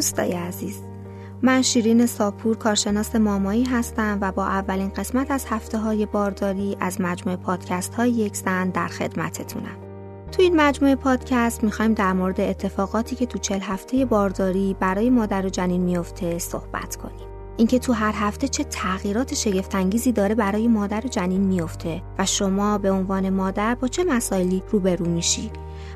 دوستای عزیز. من شیرین ساپور کارشناس مامایی هستم و با اولین قسمت از هفته های بارداری از مجموعه پادکست های یک زن در خدمتتونم. تو این مجموعه پادکست می‌خوایم در مورد اتفاقاتی که تو چل هفته بارداری برای مادر و جنین میفته صحبت کنیم. اینکه تو هر هفته چه تغییرات شگفتانگیزی داره برای مادر و جنین میفته و شما به عنوان مادر با چه مسائلی روبرو میشی.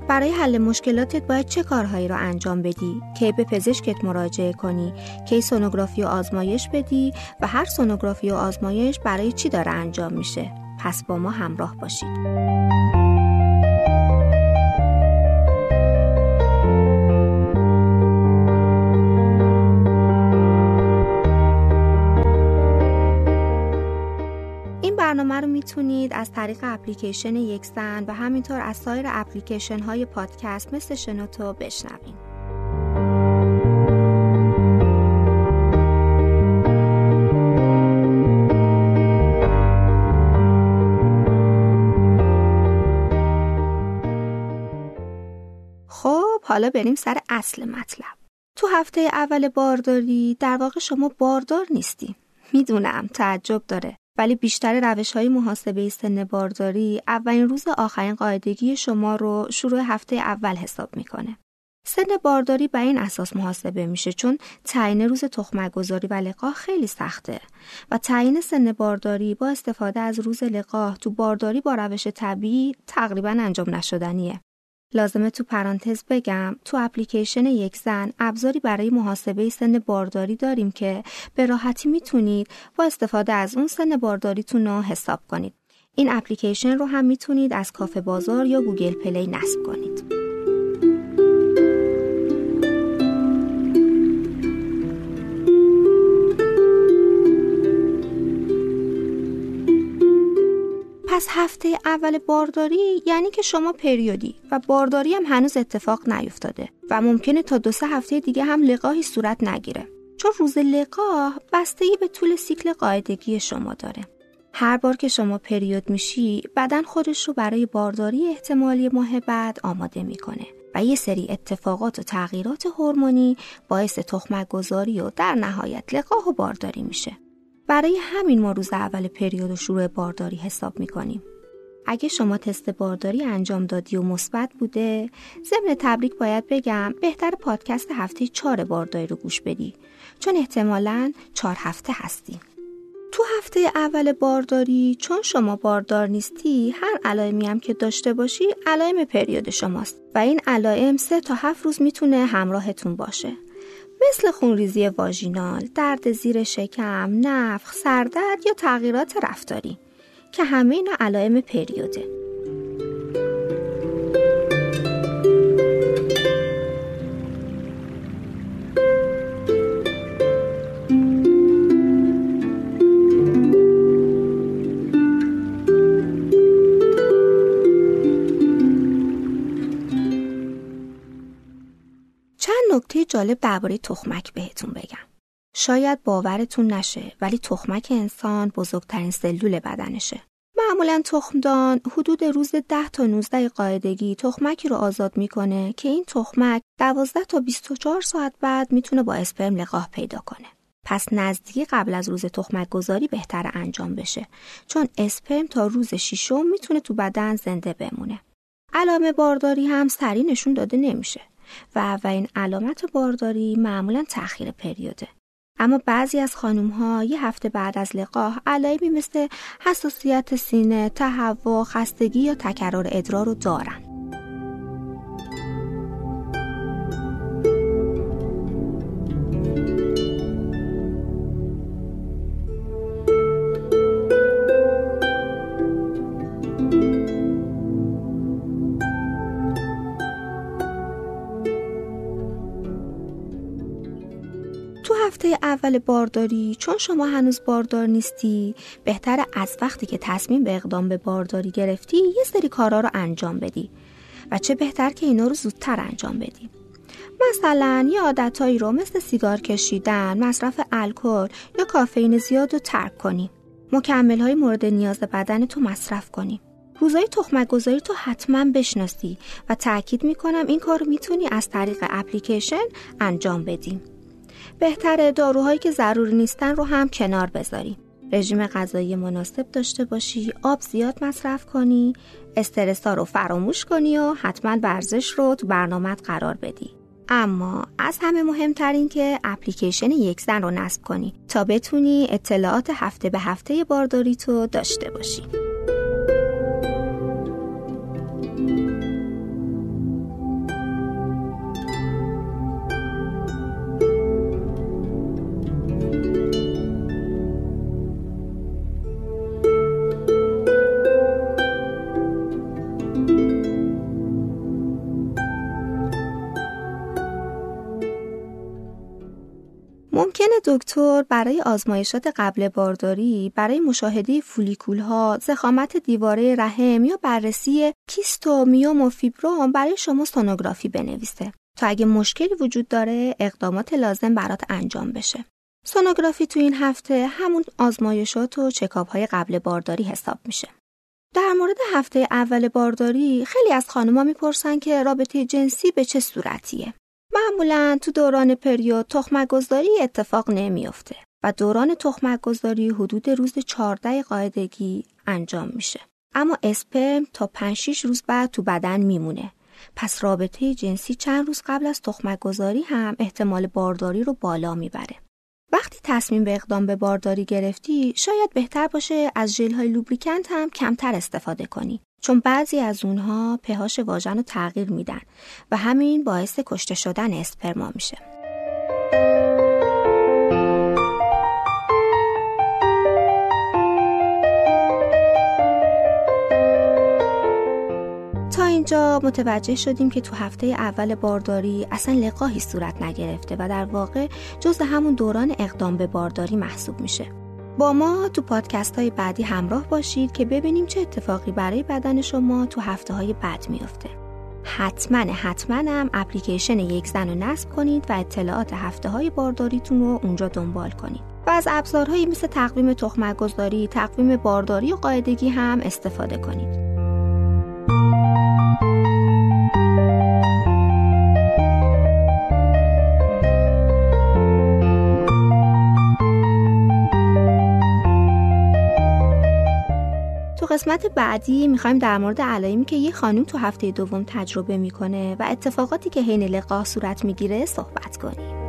برای حل مشکلاتت باید چه کارهایی را انجام بدی؟ کی به پزشکت مراجعه کنی؟ کی سونوگرافی و آزمایش بدی؟ و هر سونوگرافی و آزمایش برای چی داره انجام میشه؟ پس با ما همراه باشید. برنامه رو می‌تونید از طریق اپلیکیشن یک زن و همینطور از سایر اپلیکیشن های پادکست مثل شنوتو بشنوین. خب حالا بریم سر اصل مطلب. تو هفته اول بارداری در واقع شما باردار نیستی. می‌دونم تعجب داره ولی بیشتر روش های محاسبه سن بارداری اولین روز آخرین قاعدگی شما رو شروع هفته اول حساب می‌کنه. سن بارداری به این اساس محاسبه میشه چون تعیین روز تخمک گذاری و لقاح خیلی سخته و تعیین سن بارداری با استفاده از روز لقاح تو بارداری با روش طبیعی تقریبا انجام نشدنیه. لازمه تو پرانتز بگم تو اپلیکیشن یک زن ابزاری برای محاسبه سن بارداری داریم که به راحتی می‌تونید با استفاده از اون سن بارداریتون رو حساب کنید. این اپلیکیشن رو هم می‌تونید از کافه بازار یا Google Play نصب کنید. پس هفته اول بارداری یعنی که شما پریودی و بارداری هم هنوز اتفاق نیفتاده و ممکنه تا دو سه هفته دیگه هم لقاحی صورت نگیره. چون روز لقاه بستگی به طول سیکل قاعدگی شما داره. هر بار که شما پریود میشی بدن خودش رو برای بارداری احتمالی ماه بعد آماده می‌کنه و یه سری اتفاقات و تغییرات هورمونی باعث تخمک گذاری و در نهایت لقاه و بارداری میشه. برای همین ما روز اول پریود و شروع بارداری حساب می‌کنیم. اگه شما تست بارداری انجام دادی و مثبت بوده ضمن تبریک باید بگم بهتر پادکست هفته چهار بارداری رو گوش بدی. چون احتمالا چهار هفته هستی. تو هفته اول بارداری چون شما باردار نیستی هر علائمی هم که داشته باشی علائم پریود شماست. و این علائم سه تا هفت روز می‌تونه همراهتون باشه. مثل خونریزی واژینال، درد زیر شکم، نفخ، سردرد یا تغییرات رفتاری که همه اینا علائم پریوده. نکته جالب درباره تخمک بهتون بگم. شاید باورتون نشه ولی تخمک انسان بزرگترین سلول بدنشه. معمولا تخمدان حدود روز 10 تا 19 قاعدگی تخمکی رو آزاد می‌کنه که این تخمک 12 تا 24 ساعت بعد می‌تونه با اسپرم لقاح پیدا کنه. پس نزدیکی قبل از روز تخمک گذاری بهتر انجام بشه چون اسپرم تا روز ششم می‌تونه تو بدن زنده بمونه. علامه بارداری هم سریع نشون داده نمیشه. و اولین علامت بارداری معمولا تأخیر پریوده اما بعضی از خانم ها یه هفته بعد از لقاح علائمی مثل حساسیت سینه، تهوع، خستگی یا تکرار ادرار رو دارن. هفته اول بارداری چون شما هنوز باردار نیستی بهتر از وقتی که تصمیم به اقدام به بارداری گرفتی یه سری کارا رو انجام بدی و چه بهتر که اینا رو زودتر انجام بدی مثلا یه عادتهایی رو مثل سیگار کشیدن، مصرف الکل یا کافئین زیاد رو ترک کنی. مکمل های مورد نیاز بدن تو مصرف کنی. روزای تخمک گذاری تو حتما بشناسی و تاکید می‌کنم این کار می‌تونی از طریق اپلیکیشن انجام بدی. بهتره داروهایی که ضروری نیستن رو هم کنار بذاری. رژیم غذایی مناسب داشته باشی، آب زیاد مصرف کنی، استرس رو فراموش کنی و حتما ورزش رو تو برنامت قرار بدی. اما از همه مهمتر که اپلیکیشن یک زن رو نصب کنی تا بتونی اطلاعات هفته به هفته بارداری تو داشته باشی. دکتر برای آزمایشات قبل بارداری برای مشاهده فولیکول ها، زخامت دیواره رحم یا بررسی کیستومیوم و فیبروم برای شما سونوگرافی بنویسه تا اگه مشکلی وجود داره اقدامات لازم برات انجام بشه. سونوگرافی تو این هفته همون آزمایشات و چکاپ های قبل بارداری حساب میشه. در مورد هفته اول بارداری خیلی از خانم‌ها می‌پرسن که رابطه جنسی به چه صورتیه. معمولا تو دوران پریود تخمک گذاری اتفاق نمیافته و دوران تخمک گذاری حدود روز 14 قاعدگی انجام میشه. اما اسپرم تا 5 6 روز بعد تو بدن میمونه. پس رابطه جنسی چند روز قبل از تخمک گذاری هم احتمال بارداری رو بالا می‌بره. وقتی تصمیم به اقدام به بارداری گرفتی شاید بهتر باشه از ژل های لوبریکنت هم کمتر استفاده کنی چون بعضی از اونها پهاش واژن رو تغییر میدن و همین باعث کشته شدن اسپرما میشه. اینجا متوجه شدیم که تو هفته اول بارداری اصلا لقاهی صورت نگرفته و در واقع جز همون دوران اقدام به بارداری محسوب میشه. با ما تو پادکست های بعدی همراه باشید که ببینیم چه اتفاقی برای بدن شما تو هفته های بعد میافته. حتما حتما هم اپلیکیشن یک زن رو نصب کنید و اطلاعات هفته های بارداریتون رو اونجا دنبال کنید. و از ابزارهایی مثل تقویم تخمک گذاری، تقویم بارداری و قاعدگی هم استفاده کنید. قسمت بعدی می‌خوایم در مورد علائمی که یه خانم تو هفته دوم تجربه می‌کنه و اتفاقاتی که حین لقاح صورت می‌گیره صحبت کنیم.